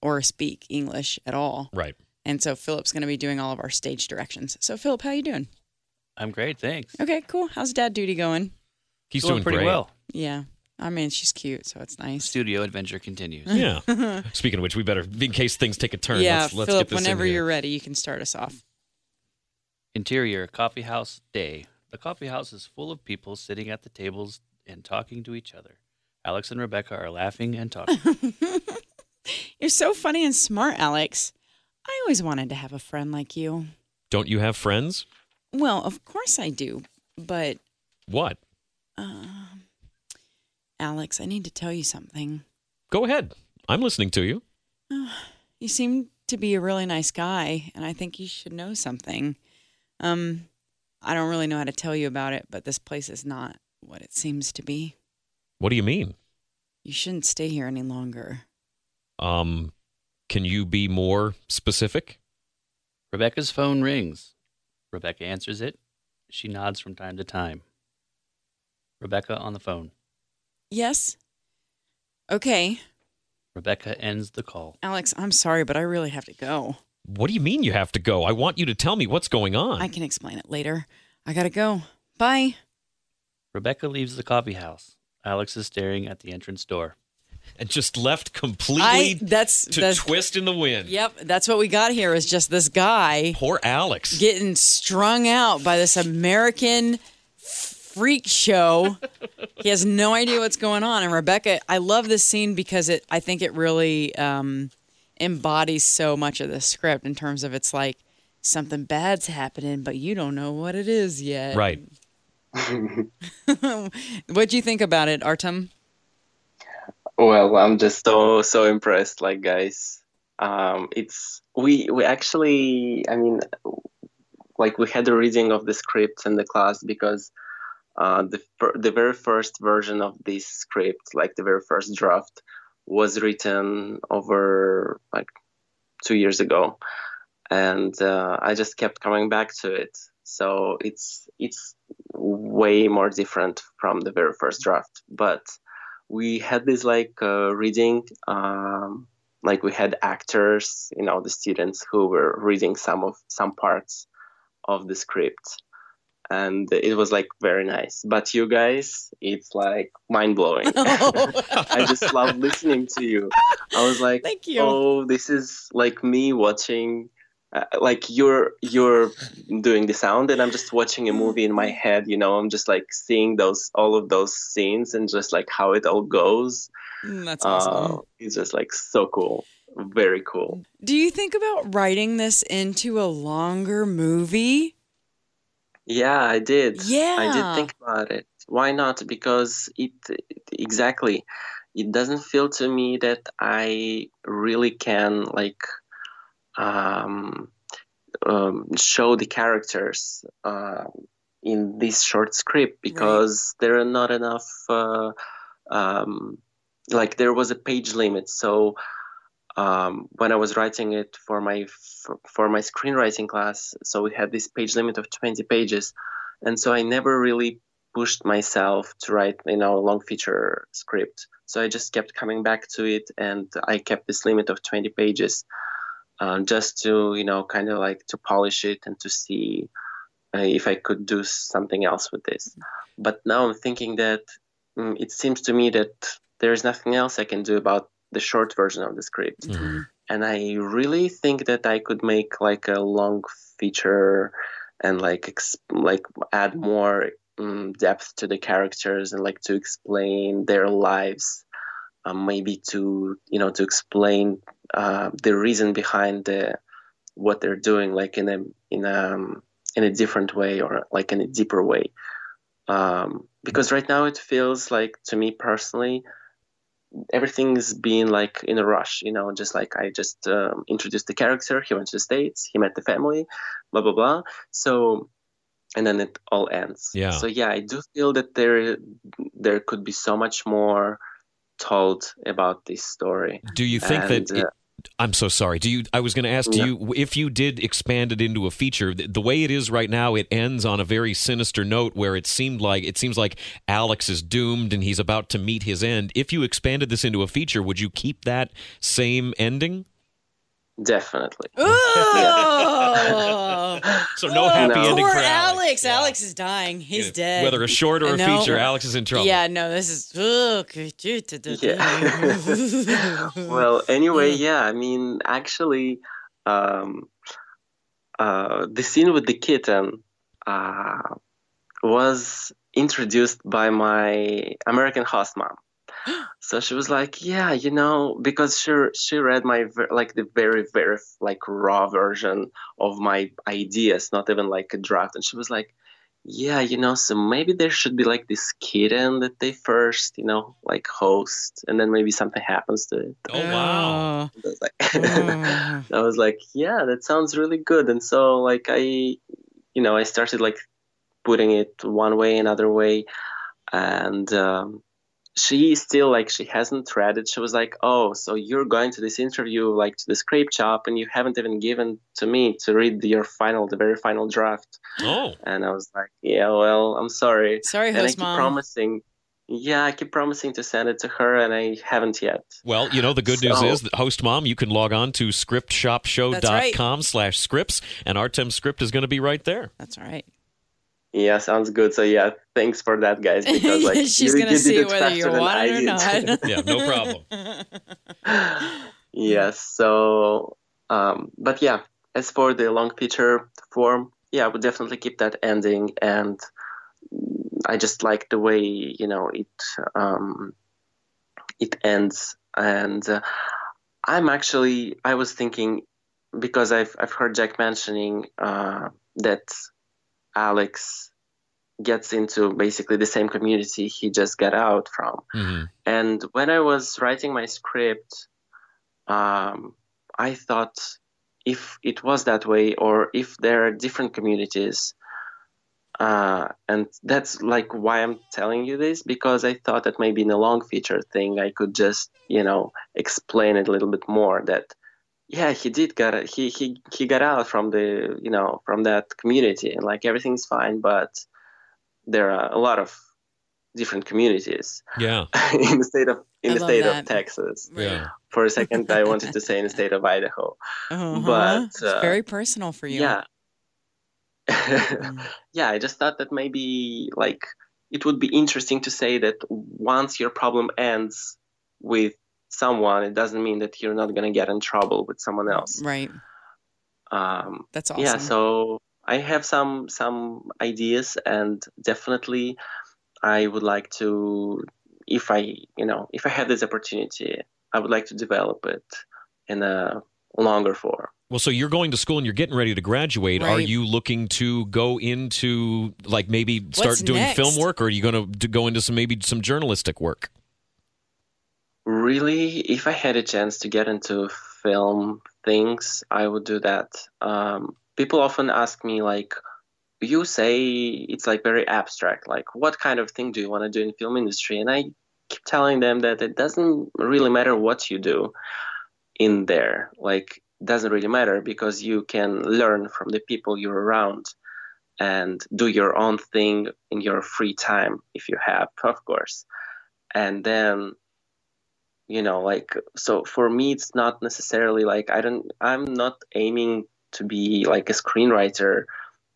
or speak English at all. Right. And so Philip's going to be doing all of our stage directions. So, Philip, how you doing? I'm great, thanks. Okay, cool. How's dad duty going? He's Doing doing pretty great. well. Yeah. I mean, she's cute, so it's nice. Studio adventure continues. Yeah. Speaking of which, we better, in case things take a turn, yeah, let's, let's Philip, get this in whenever here. you're ready, you can start us off. Interior coffee house day. The coffee house is full of people sitting at the tables and talking to each other. Alex and Rebecca are laughing and talking. You're so funny and smart, Alex. I always wanted to have a friend like you. Don't you have friends? Well, of course I do, but What? um, Alex, I need to tell you something. Go ahead. I'm listening to you. You seem to be a really nice guy, and I think you should know something. Um, I don't really know how to tell you about it, but this place is not what it seems to be. What do you mean? You shouldn't stay here any longer. Um, can you be more specific? Rebecca's phone rings. Rebecca answers it. She nods from time to time. Rebecca on the phone. Yes? Okay. Rebecca ends the call. Alex, I'm sorry, but I really have to go. What do you mean you have to go? I want you to tell me what's going on. I can explain it later. I gotta go. Bye. Rebecca leaves the coffee house. Alex is staring at the entrance door. and just left completely I that's to that's twist in the wind. Yep, that's what we got here is just this guy Poor Alex. getting strung out by this American freak show. he has no idea what's going on. And Rebecca, I love this scene because it I think it really um, embodies so much of the script in terms of it's like something bad's happening, but you don't know what it is yet. right. What'd you think about it, Artem? Well, I'm just so so impressed, like guys. Um, it's we we actually, I mean, like we had a reading of the script in the class because uh, the the very first version of this script, like the very first draft, was written over like two years ago, and uh, I just kept coming back to it. So it's it's way more different from the very first draft, but we had this like uh, reading um, like we had actors you know the students who were reading some of some parts of the script. And it was like very nice. But you guys it's like mind-blowing. I just love listening to you. I was like Thank you. oh this is like me watching uh, like you're you're doing the sound and i'm just watching a movie in my head you know i'm just like seeing those all of those scenes and just like how it all goes Mm, That's awesome. uh, it's just like so cool very cool. Do you think about writing this into a longer movie? Yeah, I did. Yeah. I did think about it. Why not? Because it exactly it doesn't feel to me that I really can like um, um, show the characters uh, in this short script because there are not enough. Uh, um, like there was a page limit, so um, when I was writing it for my for, for my screenwriting class, so we had this page limit of 20 pages, and so I never really pushed myself to write you know a long feature script. So I just kept coming back to it, and I kept this limit of 20 pages, um, just to you know kind of like to polish it and to see uh, if I could do something else with this. But now I'm thinking that mm, it seems to me that there's nothing else I can do about the short version of the script Mhm. and I really think that I could make like a long feature and like ex- like add more um, depth to the characters and like to explain their lives, um, maybe to you know to explain uh, the reason behind the what they're doing, like in a in a in a different way or like in a deeper way. Um, because right now it feels like to me personally everything's been like in a rush you know just like i just um, introduced the character he went to the states he met the family blah blah blah so and then it all ends Yeah. so yeah i do feel that there there could be so much more told about this story Do you think And, that? It, I'm so sorry. Do you? I was going to ask Yeah. you if you did expand it into a feature. The, the way it is right now, it ends on a very sinister note where it seemed like it seems like Alex is doomed and he's about to meet his end. If you expanded this into a feature, would you keep that same ending? Definitely Oh, So no happy No. ending poor for Alex. Alex. Yeah. Alex is dying. He's dead. Whether a short or a No. feature, Alex is in trouble. Yeah, no, this is. Yeah. well anyway yeah i mean actually um, uh, the scene with the kitten uh, was introduced by my american host mom so she was like yeah you know because she she read my like the very very like raw version of my ideas not even like a draft and she was like yeah, you know, so maybe there should be like this kitten that they first, you know, like host, and then maybe something happens to it. Oh wow. I was like, Oh. I was like, yeah, that sounds really good. And so, like, I, you know, I started like putting it one way, another way, and um, she still like she hasn't read it. She was like, oh, so you're going to this interview like to the scrape shop, and you haven't even given to me to read your final, the very final draft. Oh. And I was like, yeah, well, I'm sorry. Sorry, and I host keep mom. promising. Yeah, I keep promising to send it to her, and I haven't yet. Well, you know, the good news is that host mom, you can log on to scriptshopshow.com slash scripts, and Artem's script is going to be right there. That's all right. Yeah, sounds good. So yeah, thanks for that, guys. Because like She's you, gonna you did see it whether you faster than want I it or did. not. Yeah, no problem. yes. So, um, but yeah, as for the long feature form, yeah, I would definitely keep that ending, and I just like the way you know it um, it ends, and uh, I'm actually I was thinking because I've I've heard Jack mentioning uh, that Alex gets into basically the same community he just got out from. Mhm. And when I was writing my script, um, I thought if it was that way, or if there are different communities, uh, and that's like why I'm telling you this because I thought that maybe in a long feature thing I could just you know explain it a little bit more that yeah he did get it he he he got out from the you know from that community and like everything's fine but there are a lot of different communities Yeah. in the state of in I the state that. of Texas. Yeah. For a second, I wanted to say in the state of Idaho. Uh-huh. But, it's uh, very personal for you. Yeah, Mm. yeah. I just thought that maybe like it would be interesting to say that once your problem ends with someone, it doesn't mean that you're not gonna get in trouble with someone else. Right. Um, That's awesome. yeah so i have some some ideas and definitely i would like to if i you know if i had this opportunity i would like to develop it in a longer form. Well, so you're going to school and you're getting ready to graduate. Are you looking to go into like maybe start What's doing next? film work, or are you going to go into some maybe some journalistic work? Really, if I had a chance to get into film things, I would do that. Um, people often ask me, like, you say it's like very abstract. Like, what kind of thing do you want to do in film industry? And I keep telling them that it doesn't really matter what you do in there. Like, doesn't really matter because you can learn from the people you're around and do your own thing in your free time if you have, of course. And then you know like so for me it's not necessarily like i don't i'm not aiming to be like a screenwriter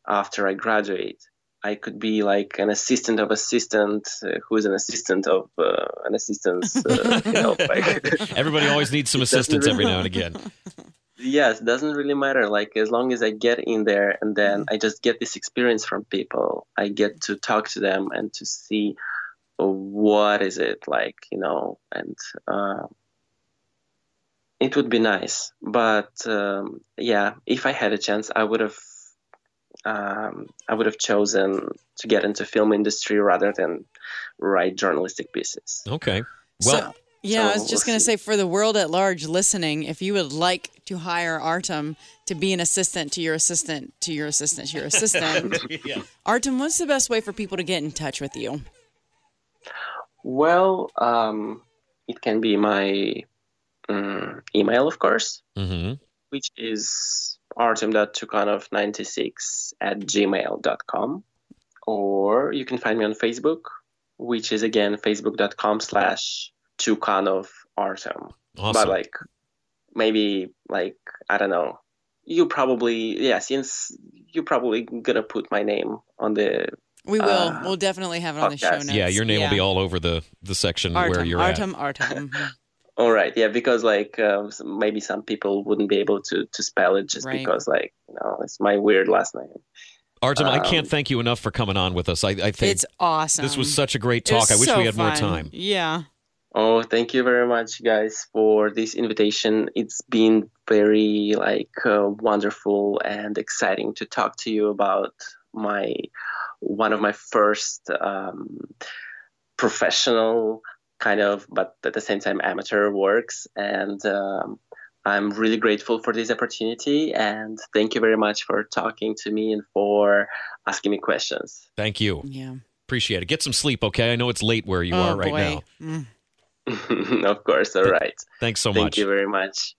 after i graduate i could be like an assistant of assistant uh, who's an assistant of uh, an assistant uh, you know like Everybody always needs some It doesn't assistance every now and again. yes doesn't really matter like as long as i get in there and then i just get this experience from people i get to talk to them and to see what is it like you know and uh, it would be nice but um, yeah if i had a chance i would have um, i would have chosen to get into film industry rather than write journalistic pieces Okay. Well, so, yeah, I was just we'll going to say for the world at large listening, if you would like to hire Artem to be an assistant to your assistant to your assistant to your assistant, yeah. Artem, what's the best way for people to get in touch with you? Well um, it can be my um, email of course hmm which is artem.chukanov96 at gmail.com. Or you can find me on Facebook, which is again facebook.com slash chukanov artem. Awesome. But like, maybe like, I don't know. You probably, yeah, since you're probably gonna put my name on the, We will. Uh, we'll definitely have it on the show podcast. notes. yeah, your name will be all over the the section Artem, where you're at. Artem, Artem. all right, yeah, because like um, s- maybe some people wouldn't be able to, to spell it just Right. because like, you know, it's my weird last name. at. Artem, I can't um, thank you enough for coming on with us. I, I think It's awesome. this was such a great talk. I wish so we had more time. Yeah. Oh, thank you very much, guys, for this invitation. It's been very like uh, wonderful and exciting to talk to you about my one of my first um, professional kind of, but at the same time amateur works, and um, I'm really grateful for this opportunity. And thank you very much for talking to me and for asking me questions. Thank you. Yeah. Appreciate it. Get some sleep, okay? I know it's late where you oh, are right boy. now. Mm. of course, all right. Thanks so Thank much. Thank you very much.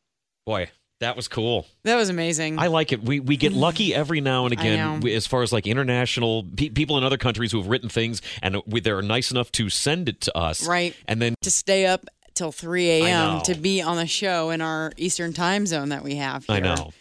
Boy, that was cool. That was amazing. I like it. We we get lucky every now and again as far as like international pe- people in other countries who have written things and we, they're nice enough to send it to us. Right. And then to stay up till 3 I a.m. to be on the show in our Eastern time zone that we have here. I know.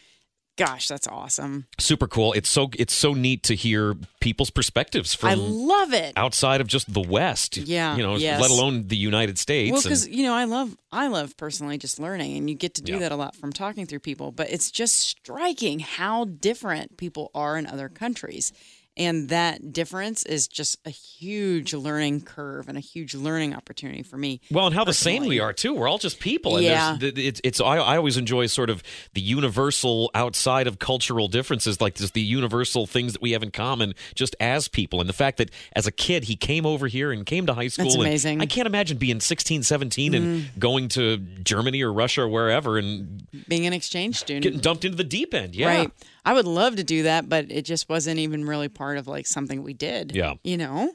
Gosh, that's awesome. Super cool. It's so it's so neat to hear people's perspectives from I love it. outside of just the West. Yeah, You know, yes. let alone the United States. Well, because you know, I love I love personally just learning, and you get to do Yeah. that a lot from talking through people. But it's just striking how different people are in other countries, and that difference is just a huge learning curve and a huge learning opportunity for me. Well, and how the same we are too. We're all just people. And Yeah. it's it's. I, I always enjoy sort of the universal outside of cultural differences, like just the universal things that we have in common, just as people. And the fact that as a kid he came over here and came to high school. That's amazing. Mm. I can't imagine being 16, 17 and going to Germany or Russia or wherever and Being an exchange student, getting dumped into the deep end. Yeah. Right. I would love to do that, but it just wasn't even really part of like something we did. Yeah. You know?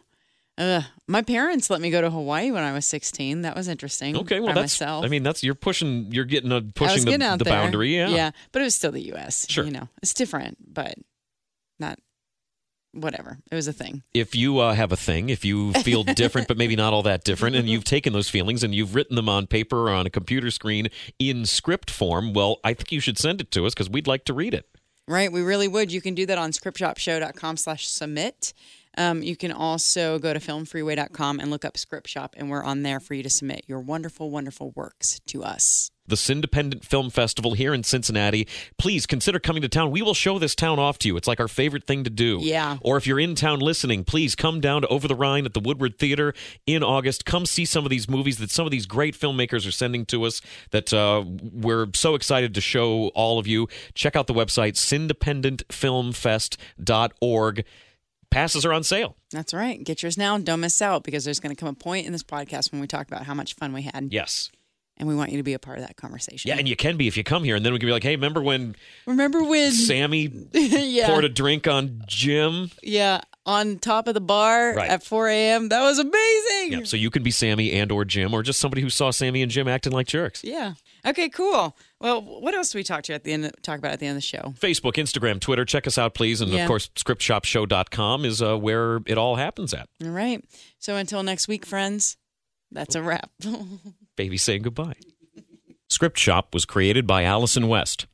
Uh, my parents let me go to Hawaii when I was 16. That was interesting. Okay, well that's. myself. I mean, that's you're pushing. You're getting a pushing the, getting the there. boundary. Yeah. Yeah. But it was still the U.S. Sure. You know, it's different, but not whatever. It was a thing. if you uh, have a thing, if you feel different, but maybe not all that different, and you've taken those feelings and you've written them on paper or on a computer screen in script form, well, I think you should send it to us because we'd like to read it. Right. We really would. You can do that on scriptshopshow.com slash submit. Um, you can also go to filmfreeway.com and look up Script Shop, and we're on there for you to submit your wonderful, wonderful works to us the Independent Film Festival here in Cincinnati. Please consider coming to town. We will show this town off to you. It's like our favorite thing to do. Yeah. Or if you're in town listening, please come down to Over the Rhine at the Woodward Theater in August. Come see some of these movies that some of these great filmmakers are sending to us that uh, we're so excited to show all of you. Check out the website, cindependentfilmfest.org. Passes are on sale. That's right. Get yours now. Don't miss out because there's going to come a point in this podcast when we talk about how much fun we had. Yes and we want you to be a part of that conversation. Yeah, and you can be if you come here, and then we can be like, "Hey, remember when? Remember when Sammy yeah. poured a drink on Jim? Yeah, on top of the bar right. at 4 a.m. That was amazing. Yeah, so you can be Sammy and or Jim, or just somebody who saw Sammy and Jim acting like jerks. Yeah. Okay. Cool. Well, what else do we talk to at the end? Talk about at the end of the show? Facebook, Instagram, Twitter. Check us out, please, and yeah. of course, ScriptShopShow.com is uh, where it all happens at. All right. So until next week, friends. That's a wrap. Baby saying goodbye. Script Shop was created by Allison West,